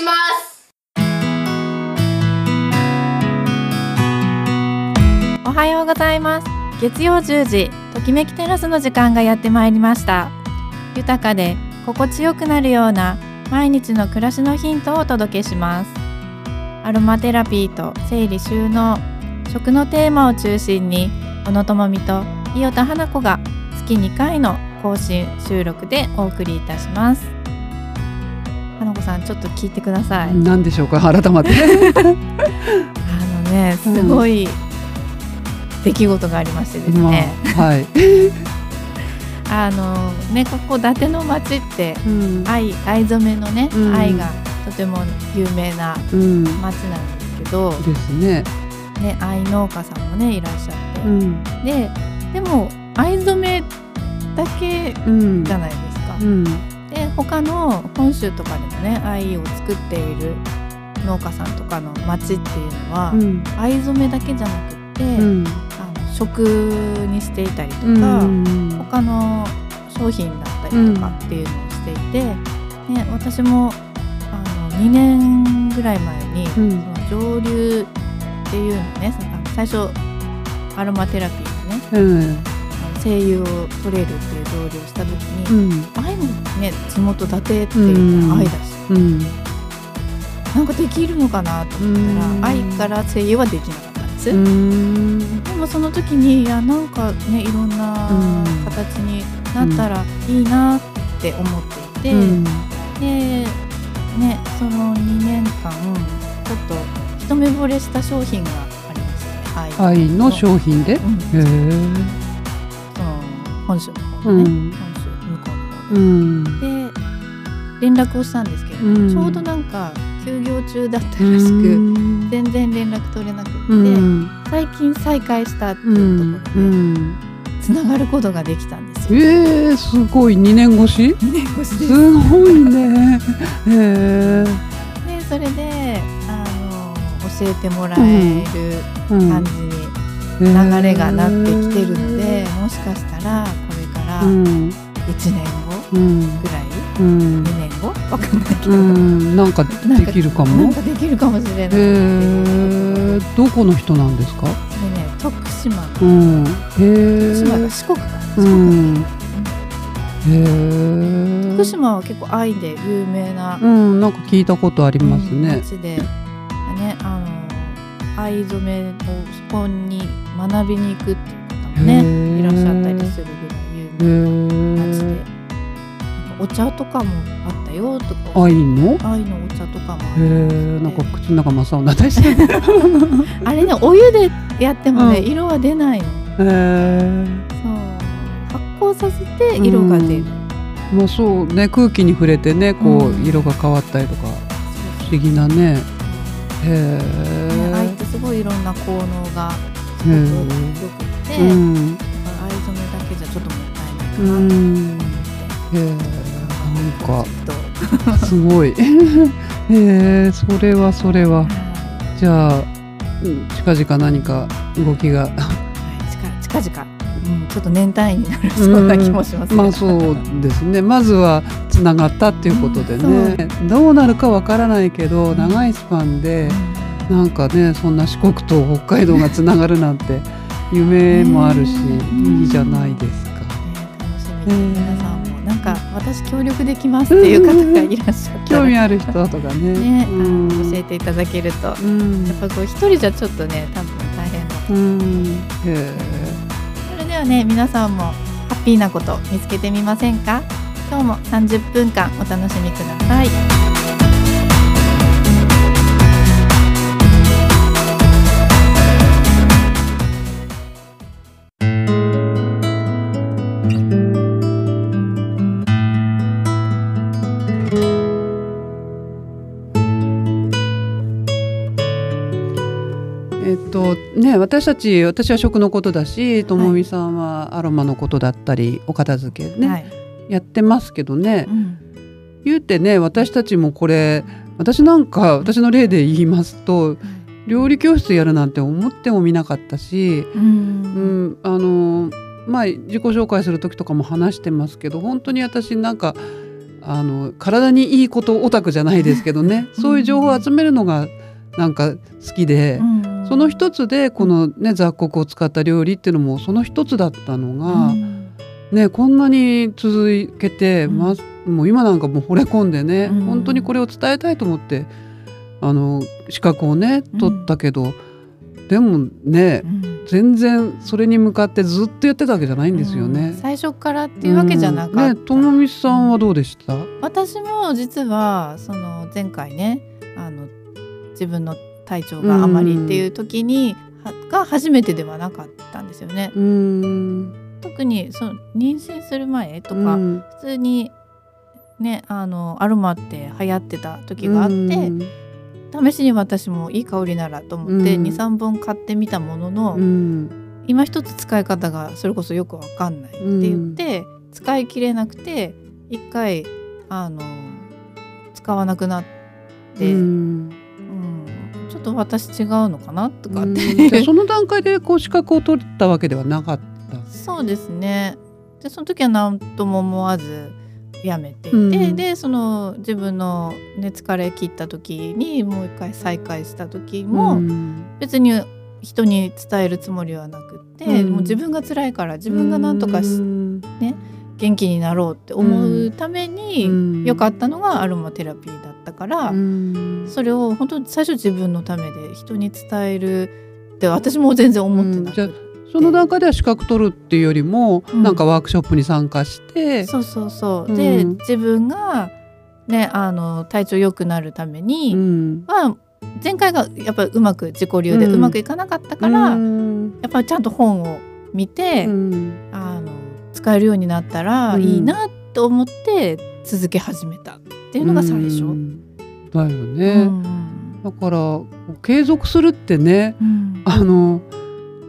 します。おはようございます。月曜10時ときめきテラスの時間がやってまいりました。豊かで心地よくなるような毎日の暮らしのヒントをお届けします。アロマテラピーと整理収納食のテーマを中心に小野智美と伊予田花子が月2回の更新収録でお送りいたします。子さんちょっと聞いてください。何でしょうか？改めて。あのねすごい出来事がありましてですね、まあ、はい。あのねここ伊達の町って、うん。藍藍染めのね、うん。藍がとても有名なうん。町なんですけど、ですね。ね藍農家さんもねいらっしゃって、うん。ででも藍染めだけうん。じゃないですか。他の本州とかでもね藍を作っている農家さんとかの町っていうのは、うん。藍染めだけじゃなくって、うん。あの食にしていたりとうか、ん他の商品だったりとかっていうのをしていて、ね、私もあの2年ぐらい前に、うん。その上流っていうのね最初アロマテラピーでねうんあの精油を取れるっていう上流をした時うに、ん。愛もね地元伊達っていうのは愛だし、うん。なんかできるのかなと思ったうん。ら愛から精油はできなかったんです。うん。でもその時にいやなんかねいろんなうん。形になったらいいなって思っていて、うん。でねその2年間ちょっと一目惚れした商品がありましたね。はい。愛の商品で？へうん、本州の方ね、うん。本州向こうの方うで。ん。で連絡をしたんですけど、うん。ちょうどなんか休業中だったらしく、全然連絡取れなくって、うん。最近再開したってういうところで。ん。つながることができたんですよ。えー、すごい。2年越し？2年越しです。すごいね。へえでそれであの教えてもらえるうん。感じに流れがなってきてるので、もしかしたらこれからうん。1年後うん。ぐらい、うん。2年後？わかんないけど、うん。なんかできるかなんもかできるかもしれない。えどこの人なんですか？でね徳島。のうん。へ徳島四国かな？四う国、んへ島は結構愛で有名なうん。なんか聞いたことありますね。町で。ねあの藍染めをそこに学びに行くっていう方もねいらっしゃったりするぐらい有へ名な町で、お茶とかもあったよとか。愛の？藍のお茶とかもあへるえなんか口の中真っ青になったりしてへあれねお湯でやってもね、うん。色は出ないの。えそう。発酵させて色が出る、まあそうね。空気に触れてねこううん。色が変わったりとか。不思議なね。へえいいろんな効能がすへごくくって、うん藍染めだけじゃちょっともったいないかうなと思って。ん。へえなんか すごい。へえそれはそれは。じゃあうん近々何か動きが。はい、近近々、うん、ちょっと年単位になるそうな気もしますけど、まあそうですね。まずはつながったっていうことでうんね、どうなるかわからないけど長いスパンでうんなんかねそんな四国と北海道がつながるなんて夢もあるし、ねいいじゃないですか。ね楽しみです、皆さんもなんか私協力できますっていう方がいらっしゃっ興味ある人とかね。ね、あうん。の教えていただけると。やっうんぱこう一人じゃちょっとね多分大変だうん。へえ。それではね皆さんもハッピーなこと見つけてみませんか？今日も30分間お楽しみくださいね私たち私は食のことだしともみさんはアロマのことだったりお片付けね、はい、やってますけどね。うん。言うてね私たちもこれ私なんか私の例で言いますと料理教室やるなんて思ってもみなかったし、ううんん、あのまあ自己紹介する時とかも話してますけど本当に私なんかあの体にいいことオタクじゃないですけどね。そういう情報を集めるのがなんか好きで、うんその一つでこのね雑穀を使った料理っていうのもその一つだったのが、うん。ねこんなに続けて、うん。まもう今なんかもう惚れ込んでね、うん。本当にこれを伝えたいと思ってあの資格をね取ったけど、でもねうん。全然それに向かってずっとやってたわけじゃないんですようん。ね。最初からっていうわけじゃなかった、うん。ねともみさんはどうでした？私も実はその前回ねあの自分の体調があまりっていう時に、はが初めてではなかったんですよね。特にその妊娠する前とか、うん。普通にねあのアロマって流行ってた時があって、うん。試しに私もいい香りならと思ってうん。23本買ってみたものの、うん。今一つ使い方がそれこそよくわかんないって言って、使い切れなくて一回あの使わなくなって、うちょっと私違うのかなとかって。その段階でこう資格を取ったわけではなかった。そうですね。でその時は何とも思わずやめていて、うん。でその自分の、ね、疲れ切った時にもう一回再開した時も、うん。別に人に伝えるつもりはなくって、うん。もう自分が辛いから自分が何とかしうん。元気になろうって思うためにうん。良かったのがアロマテラピーだったから、うん。それを本当に最初自分のためで人に伝えるって私も全然思ってなくて、うん。じその段階では資格取るっていうよりも、うん。なんかワークショップに参加して、そうそうそう、うん。で自分がねあの体調良くなるために、うん。まあ前回がやっぱりうまく自己流でうまくいかなかったから、うん。やっぱりちゃんと本を見て、うん。あの使えるようになったらいいなと思って続け始めたっていうのが最初。うん。だようね、ん。だから継続するってねうん。あの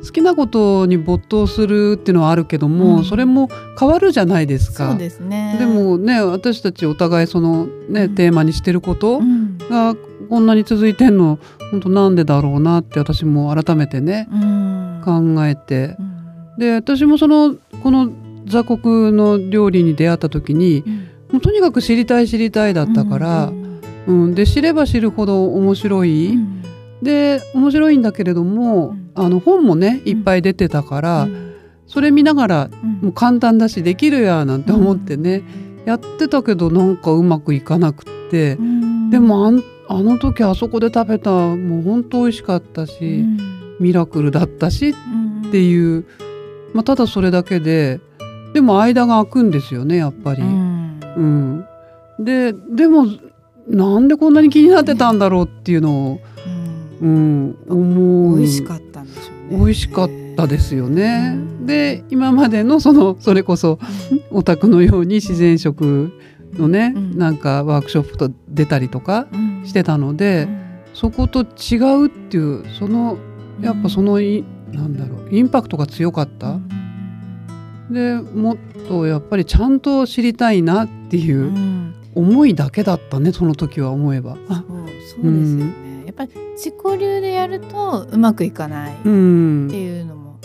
好きなことに没頭するっていうのはあるけども、うん。それも変わるじゃないですか。そうですね。でもね私たちお互いそのね、うん。テーマにしてることうん。がこんなに続いてんの本当なんでだろうなって私も改めてねうん。考えて。うん。で私もそのこの雑穀の料理に出会った時にうんもうとにかく知りたい知りたいだったから、うん。うん。で知れば知るほど面白い、うん。で面白いんだけれども、うん。あの本もねいっぱい出てたから、うん。それ見ながらうん。もう簡単だしできるやなんて思ってね、やってたけどなんかうまくいかなくって、うん。でもあんあの時あそこで食べたもう本当美味しかったし、うん。ミラクルだったしうん。っていう、まあ、ただそれだけででも間が空くんですよねやっぱり。ううん。んででもなんでこんなに気になってたんだろうっていうのを、うん。うん、思う。美味しかったんでしょうね。美味しかったですよね。うんで今までのそのそれこそオタクのように自然食のね、うん。なんかワークショップと出たりとかうん。してたので、そこと違うっていうそのやっぱそのい、なんだろうインパクトが強かった、でもっとやっぱりちゃんと知りたいなっていううん。思いだけだったねその時は思えば。あそうそうですよね、やっぱり自己流でやるとうまくいかないっうん。ていうのも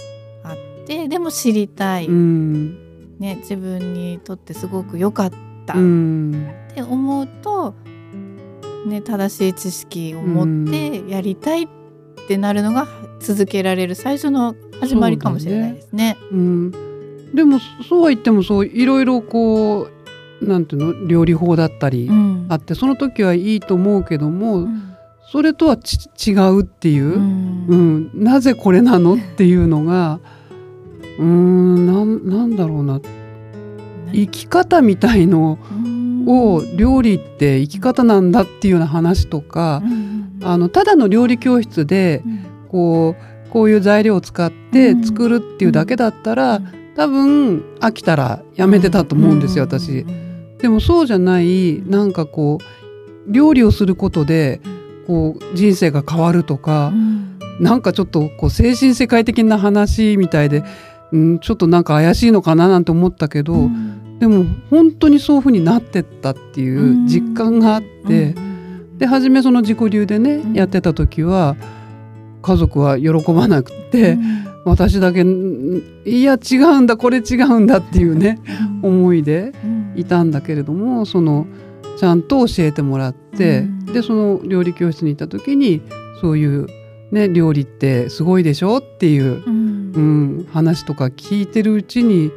あってでも知りたい、うん。ね、自分にとってすごく良かった。うっんて思うと、ね、正しい知識を持ってやりたいってなるのが続けられる最初の始まりかもしれないですね。うん、でもそうは言ってもそういろいろこうなんていうの料理法だったりうん。あって、その時はいいと思うけども、うん。それとはち違うっていうう、ん。うん。なぜこれなのっていうのがうーんなんなんだろうな。生き方みたいのを料理って生き方なんだっていうような話とか、あのただの料理教室でこうこういう材料を使って作るっていうだけだったら、多分飽きたらやめてたと思うんですよ、私。でもそうじゃないなんかこう料理をすることでこう人生が変わるとか、なんかちょっとこう精神世界的な話みたいで、うん、ちょっとなんか怪しいのかななんて思ったけど、でも本当にそういう風になってったっていう実感があって、で初めその自己流でね、うん。やってた時は家族は喜ばなくって、私だけいや違うんだこれ違うんだっていうね、思いでいたんだけれどもそのちゃんと教えてもらって、でその料理教室に行った時にそういうね、料理ってすごいでしょっていう、うん、うん、話とか聞いてるうちに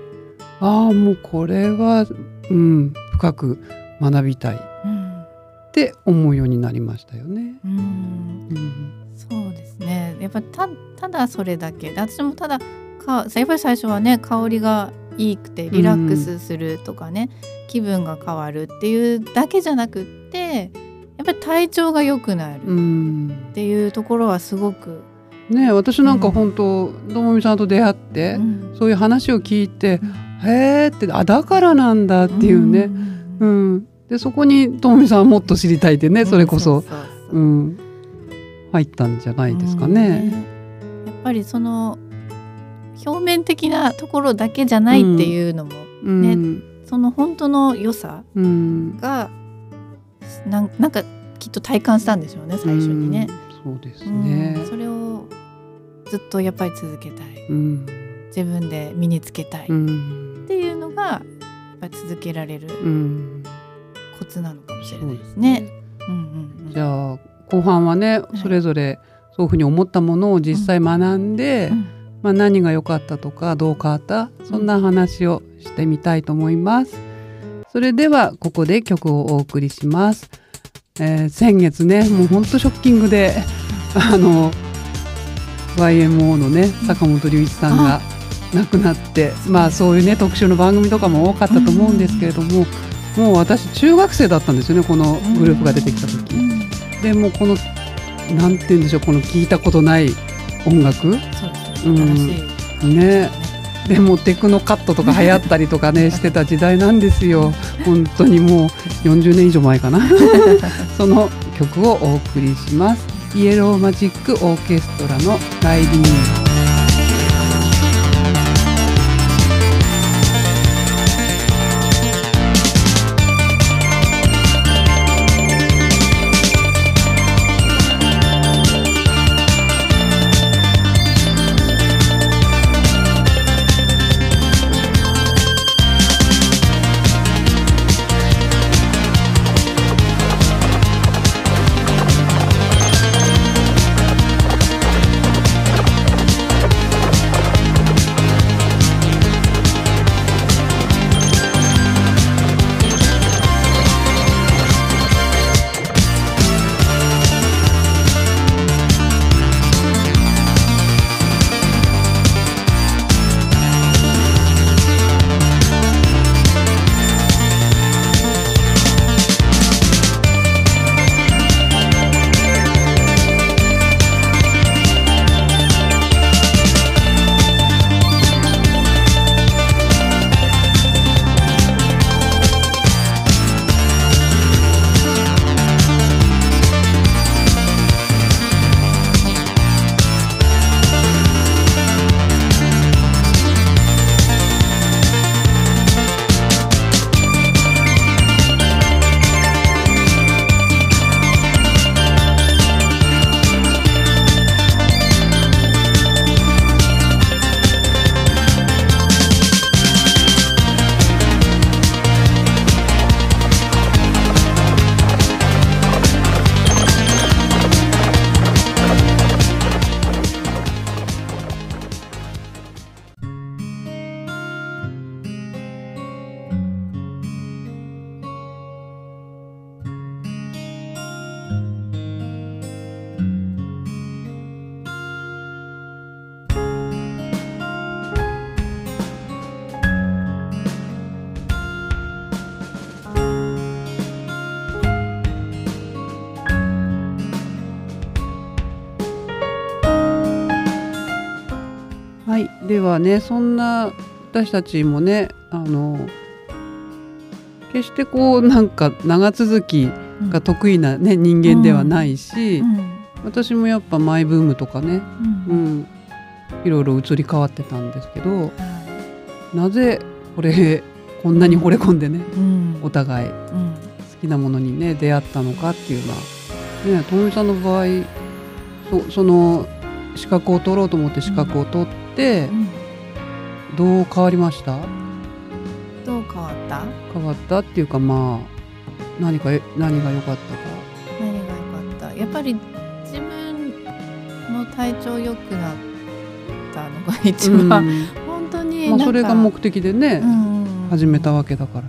ああもうこれは、うん、深く学びたいって思うようになりましたよね。うん、やっぱたただそれだけ。私もただかやっぱり最初はね香りがいいくてリラックスするとかね、うん、気分が変わるっていうだけじゃなくってやっぱり体調が良くなるっていうところはすごく。ね私なんか本当ともみさんと出会って、うん、そういう話を聞いて、うん、へえってあだからなんだっていうね、うん、うん、でそこにともみさんはもっと知りたいってねそれこそ,、うん入ったんじゃないですかね。ねやっぱりその表面的なところだけじゃないっていうのもね、その本当の良さがなんなんかきっと体感したんでしょうね最初にね。うそうですね、それをずっとやっぱり続けたい、うん、自分で身につけたい。っていうのがやっぱり続けられるコツなのかもしれないですね。じゃあ後半はね、それぞれそういうふうに思ったものを実際学んで、まあ、何が良かったとかどう変わったそんな話をしてみたいと思います。それではここで曲をお送りします。えー、先月ねもうほんとショッキングであの YMO のね坂本龍一さんが亡くなってまあそういうね特集の番組とかも多かったと思うんですけれども、もう私中学生だったんですよねこのグループが出てきた時。でもこのなんて言うんでしょうこの聞いたことない音楽？うん、ね。でもテクノカットとか流行ったりとかね してた時代なんですよ。本当にもう40年以上前かな。その曲をお送りします。イエローマジックオーケストラの「ライディング」ではねそんな私たちもねあの決してこうなんか長続きが得意な、ね、人間ではないし、うん。うん、私もやっぱマイブームとかね、うん、うん、いろいろ移り変わってたんですけど、なぜこれこんなに惚れ込んでね、お互い好きなものにね出会ったのかっていうのはねともみさんの場合そその資格を取ろうと思って資格を取って。てどう変わりました？どう変わった？変わったっていうかまあ何か何が良かったか。何が良かった？やっぱり自分の体調良くなったのが一番、うん、本当にまあ、それが目的でね、うんうん、始めたわけだから。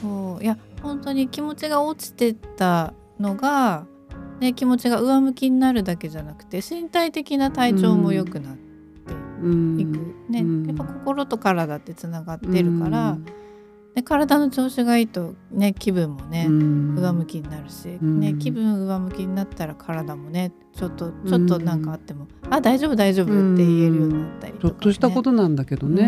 そう。いや本当に気持ちが落ちてたのが、ね、気持ちが上向きになるだけじゃなくて身体的な体調も良くなっていく、うん、ね、やっぱ心と体ってつながってるから。で体の調子がいいと、ね、気分もね、上向きになるし、ね、気分上向きになったら体もねちょっとちょっとなんかあっても「あ大丈夫大丈夫」って言えるようになったりとか、ね、ちょっとしたことなんだけどね、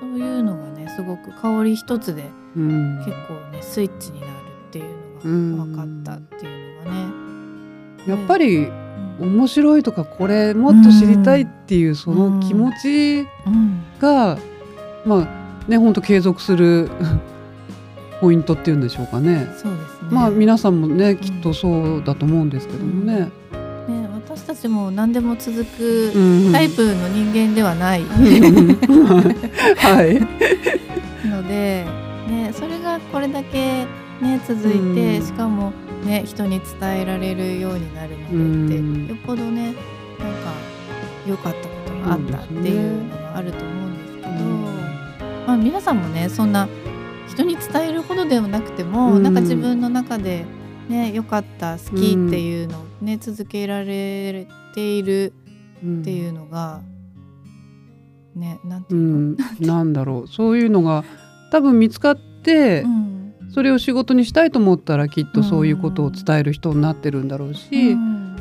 そういうのがねすごく香り一つで結構ねスイッチになるっていうのが分かったっていうのがね。やっぱり、面白いとかこれもっと知りたいっていうその気持ちが、まあね本当継続するポイントっていうんでしょうかね。そうですね。まあ皆さんもねきっとそうだと思うんですけどもね。ね私たちも何でも続くタイプの人間ではない、はい。のでねそれがこれだけね続いて、しかもね人に伝えられるようになるまでってよっぽどねなんか良かったことがあったっていうのがあると思うんですけど。まあ、皆さんもねそんな人に伝えるほどではなくても、うん、なんか自分の中でね良かった好きっていうのをね、うん、続けられているっていうのが、うん、ねなんていうの、うん、なんだろう。そういうのが多分見つかって、それを仕事にしたいと思ったらきっとそういうことを伝える人になってるんだろうし、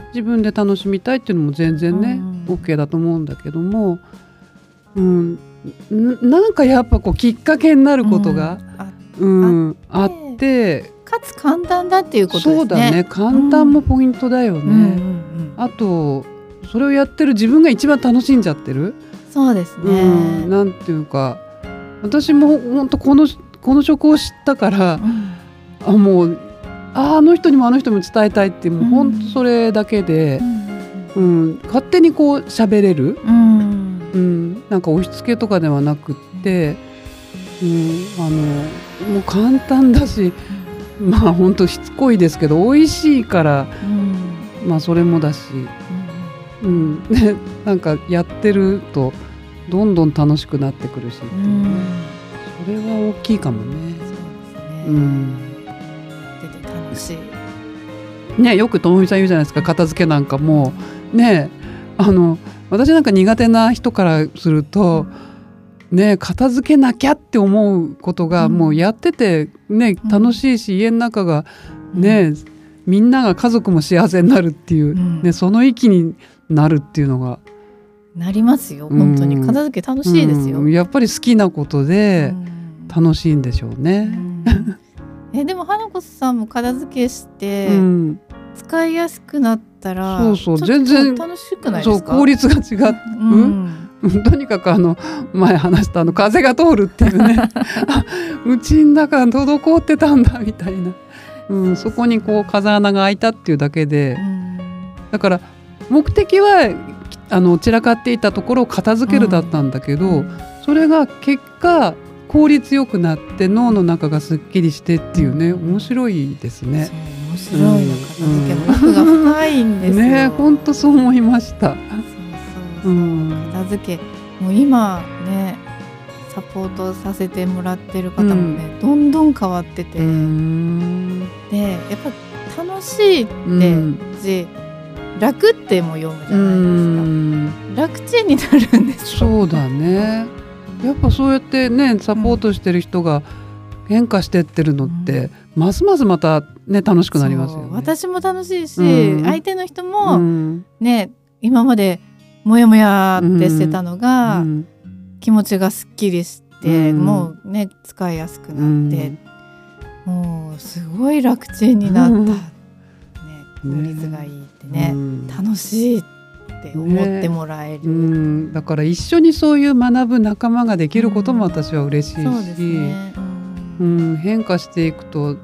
自分で楽しみたいっていうのも全然ね、うん、OK だと思うんだけども、うん、なんかやっぱこうきっかけになることが、うん、うん、あってかつ簡単だっていうこと、ね、そうだね簡単もポイントだよね、うん。うんうん、あとそれをやってる自分が一番楽しんじゃってるそうですね、うん、なんていうか私も本当このこの職を知ったから、あもうああの人にもあの人にも伝えたいってもう本当それだけで、うん。勝手にこう喋れる、うん。うん、なんか押し付けとかではなくって、うん、あのもう簡単だしまあ本当しつこいですけど美味しいから、うん、まあそれもだし、うん、でなんかやってるとどんどん楽しくなってくるし、うん、それは大きいかもね。そうですね、うん、出て楽しい。ね、よくともみさん言うじゃないですか。片付けなんかもねあの私なんか苦手な人からすると、ね、片付けなきゃって思うことがもうやってて、ね、楽しいし家の中がね、みんなが家族も幸せになるっていう、ね、その域になるっていうのが。なりますよ。本当に。片付け楽しいですよ、うん、やっぱり好きなことで楽しいんでしょうね。えでも花子さんも片付けして、使いやすくなったらそうそう。全然楽しくないそう効率が違う、うん。とにかくあの前話したあの風が通るっていうね。うちの中滞ってたんだみたいな、うん、そこにこう風穴が開いたっていうだけで、だから目的はあの散らかっていたところを片付けるだったんだけど、それが結果効率よくなって脳の中がすっきりしてっていうね面白いですね。面白いの片付けの奥が深いんですよ。ね本当そう思いました。そうそうそう片付けもう今ねサポートさせてもらってる方もね、うん、どんどん変わってて、でやっぱ楽しいって字、うん、楽っても読むじゃないですか。楽ちんになるんですそうだね。やっぱそうやってねサポートしてる人が変化してってるのって、うん、ますますまたね楽しくなりますよ、ね、私も楽しいし、うん、相手の人もね、今までモヤモヤってしてたのが、気持ちがすっきりして、もうね使いやすくなって、もうすごい楽ちんになった、ね。効率がいいってね、楽しいって思ってもらえる、ね、だから一緒にそういう学ぶ仲間ができることも私は嬉しいし、うん。うん、変化していくと、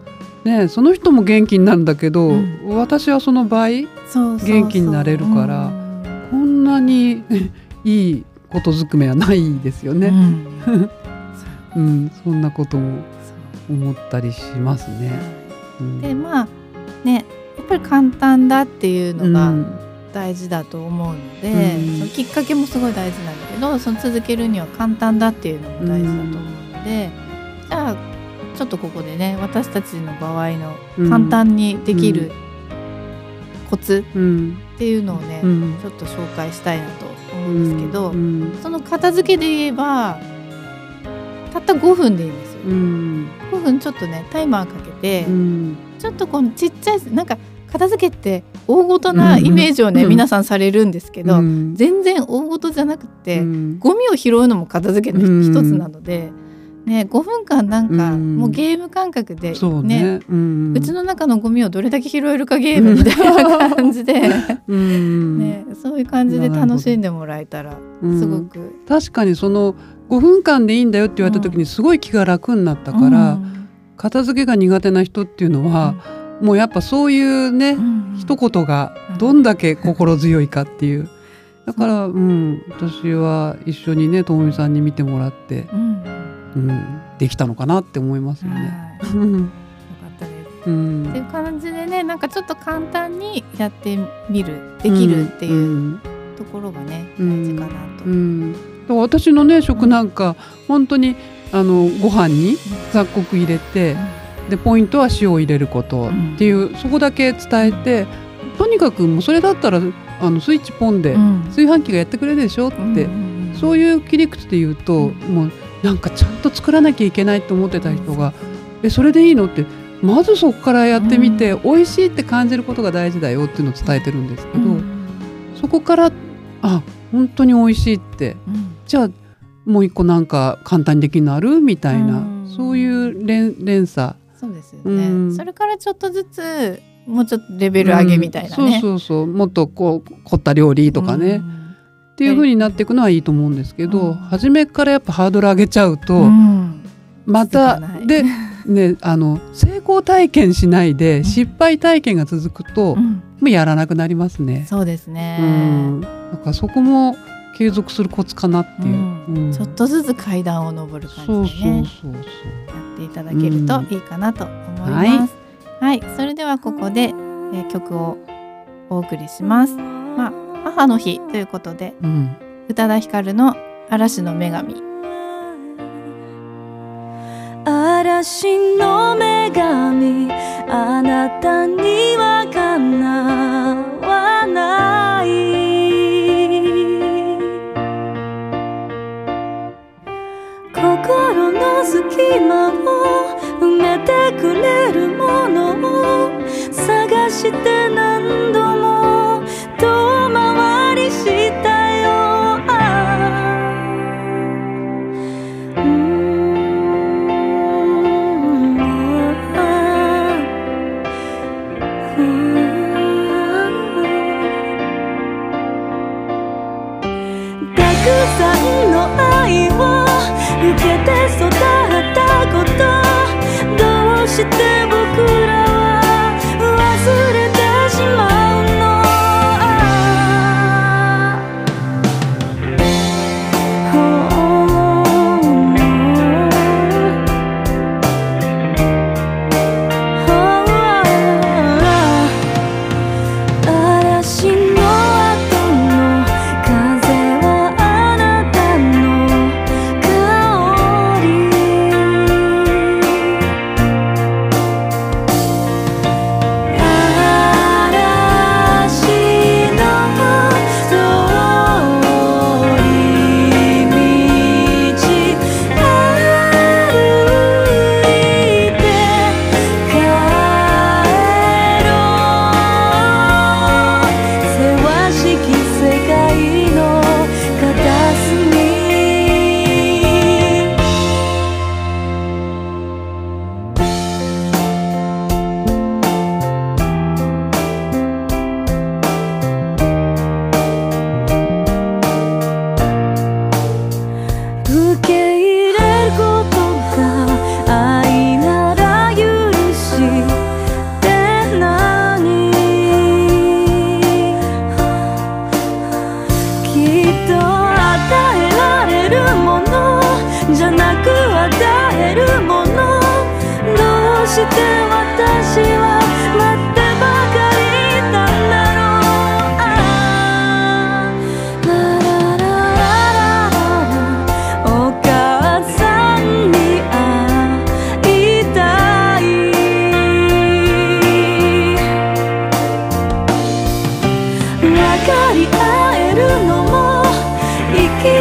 ね、その人も元気になるんだけど、うん、私はその倍元気になれるからこんなにいいことずくめはないですよね。うん。うん、そんなことも思ったりしますね。うん。でまあねぱり簡単だっていうのがうん。大事だと思うので、うん。そのきっかけもすごい大事なんだけどその続けるには簡単だっていうのも大事だと思うので、じゃあちょっとここでね私たちの場合のうん。簡単にできるコツうん。っていうのをね、うん。ちょっと紹介したいなと思うんですけど、うん。その片付けで言えばたった5分でいいんですよ。うん。5分ちょっとねタイマーかけて、うん。ちょっとこのちっちゃいなんか片付けって大ごとなイメージをね、うん。皆さんされるんですけど、うん。全然大ごとじゃなくて、うん。ゴミを拾うのも片付けのうん。一つなので、ね、5分間なんか、うん。もうゲーム感覚で、そうね。うちの中のゴミをどれだけ拾えるかゲームみたいな感じで、うん。ね、そういう感じで楽しんでもらえたらうん。すごく。確かにその5分間でいいんだよって言われた時にすごい気が楽になったから、うん。片付けが苦手な人っていうのは、もうやっぱそういうね、うん一言がどんだけ心強いかっていう。だから、う。ん、私は一緒にねともみさんに見てもらって、うんうん、できたのかなって思いますよね。はい。よかったです。うん。っていう感じでねなんかちょっと簡単にやってみるできるっていううんところがね、うん。大事かなと。うん、私のね食なんか本当にあのご飯に雑穀入れてでポイントは塩を入れることっていう、そこだけ伝えてとにかくもうそれだったらあのスイッチポンでうん。炊飯器がやってくれるでしょって、うんそういう切り口で言うと、うん。もうなんかちゃんと作らなきゃいけないと思ってた人が「えそれでいいの?」ってまずそこからやってみて、美味しいって感じることが大事だよっていうのを伝えてるんですけど、うん。そこからあ本当に美味しいって。うん。じゃあもう一個なんか簡単にできるのある？みたいな、うん。そういう連連鎖そうですよね、うん。それからちょっとずつもうちょっとレベル上げみたいなね。うん。そうそうそう。もっとこう凝った料理とかね、っていう風になっていくのはいいと思うんですけど、うん。初めからやっぱハードル上げちゃうと、うん。またでねあの成功体験しないで失敗体験が続くと、もうん。うやらなくなりますね。そうですうね、ん、だからそこも継続するコツかなっていう。うんうんちょっとずつ階段を上る感じでねそうそう。やっていただけるといいかなと思います。はい、それではここで、えー曲をお送りします。まあ母の日ということでうん宇多田ヒカルの嵐の女神。嵐の女神あなたにはかなして何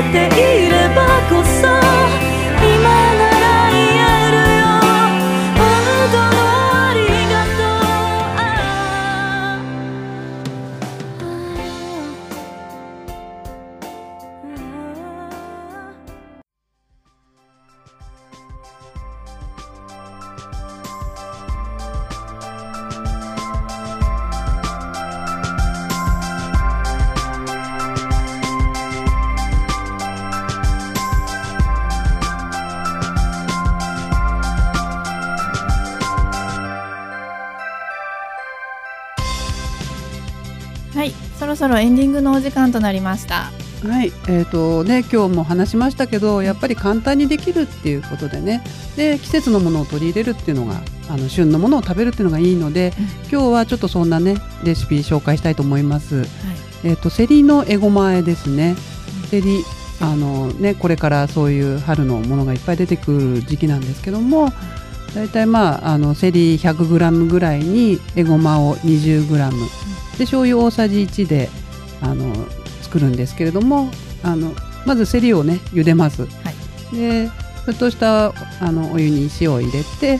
ていろエンディングのお時間となりました。はい、えーとね、今日も話しましたけどやっぱり簡単にできるっていうことでね。で季節のものを取り入れるっていうのがあの旬のものを食べるっていうのがいいので、今日はちょっとそんなねレシピ紹介したいと思います。はい。えー、とセリのエゴマ和えですね。セリあのねこれからそういう春のものがいっぱい出てくる時期なんですけども、だい。たいまああのセリ 100g ぐらいにエゴマを 20g で醤油大さじ1であの作るんですけれどもあのまずセリをね茹でます。はい。で沸騰したあのお湯に塩を入れて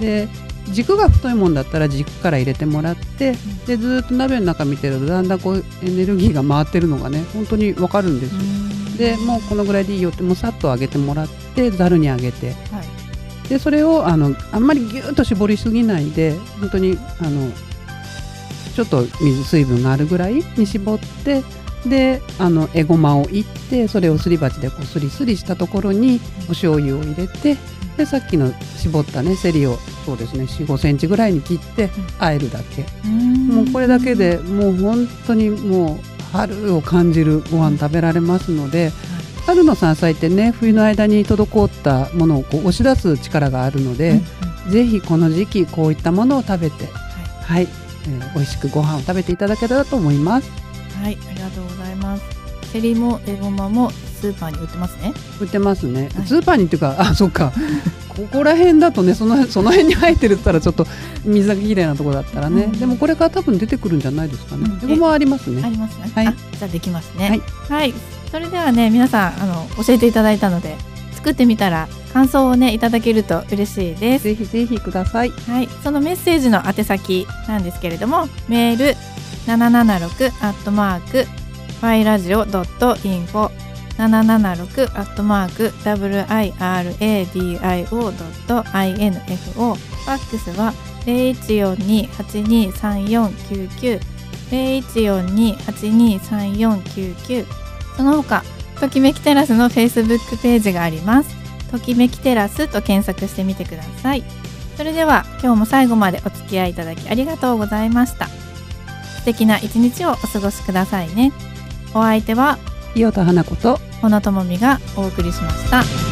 で軸が太いもんだったら軸から入れてもらってでずーっと鍋の中見てるとだんだんこうエネルギーが回ってるのがね本当にわかるんですよ。でもうこのぐらいでいいよってもうさっと揚げてもらってざるにあげて。はい。でそれをあのあんまりぎゅーっと絞りすぎないで本当にあのちょっと水水分があるぐらいに絞ってであのエゴマをいってそれをすり鉢でこうすりすりしたところにお醤油を入れてでさっきの絞ったねセリをそうですね4 5センチぐらいに切って和えるだけ。もうこれだけでもう本当にもう春を感じるご飯食べられますので春の山菜ってね冬の間に滞ったものをこう押し出す力があるので、ぜひこの時期こういったものを食べてはい、えー美味しくご飯を食べていただけたらと思いますはい、ありがとうございます。セリもエゴマもスーパーに売ってますね。売ってますね、はいスーパーにっていうかあそっか ここら辺だとねそのその辺に生えてるったらちょっと水がきれいなところだったらね、うんでもこれから多分出てくるんじゃないですかねうんエゴマありますねありますね。はいあ、じゃあできますね。はい。はい。それではね、皆さんあの教えていただいたので作ってみたら感想をねいただけると嬉しいです。ぜひぜひください。はい。そのメッセージの宛先なんですけれども、メール七七六アットマークファイラジオドットインフォ。七七六アットマーク W I R A D I O ドット I N F O ファックスは零一四二八二三四九九。零一四二八二三四九九。その他ときめきテラスのフェイスブックページがあります。ときめきテラスと検索してみてください。それでは今日も最後までお付き合いいただきありがとうございました。素敵な一日をお過ごしくださいね。お相手は伊予田花子と小野智美がお送りしました。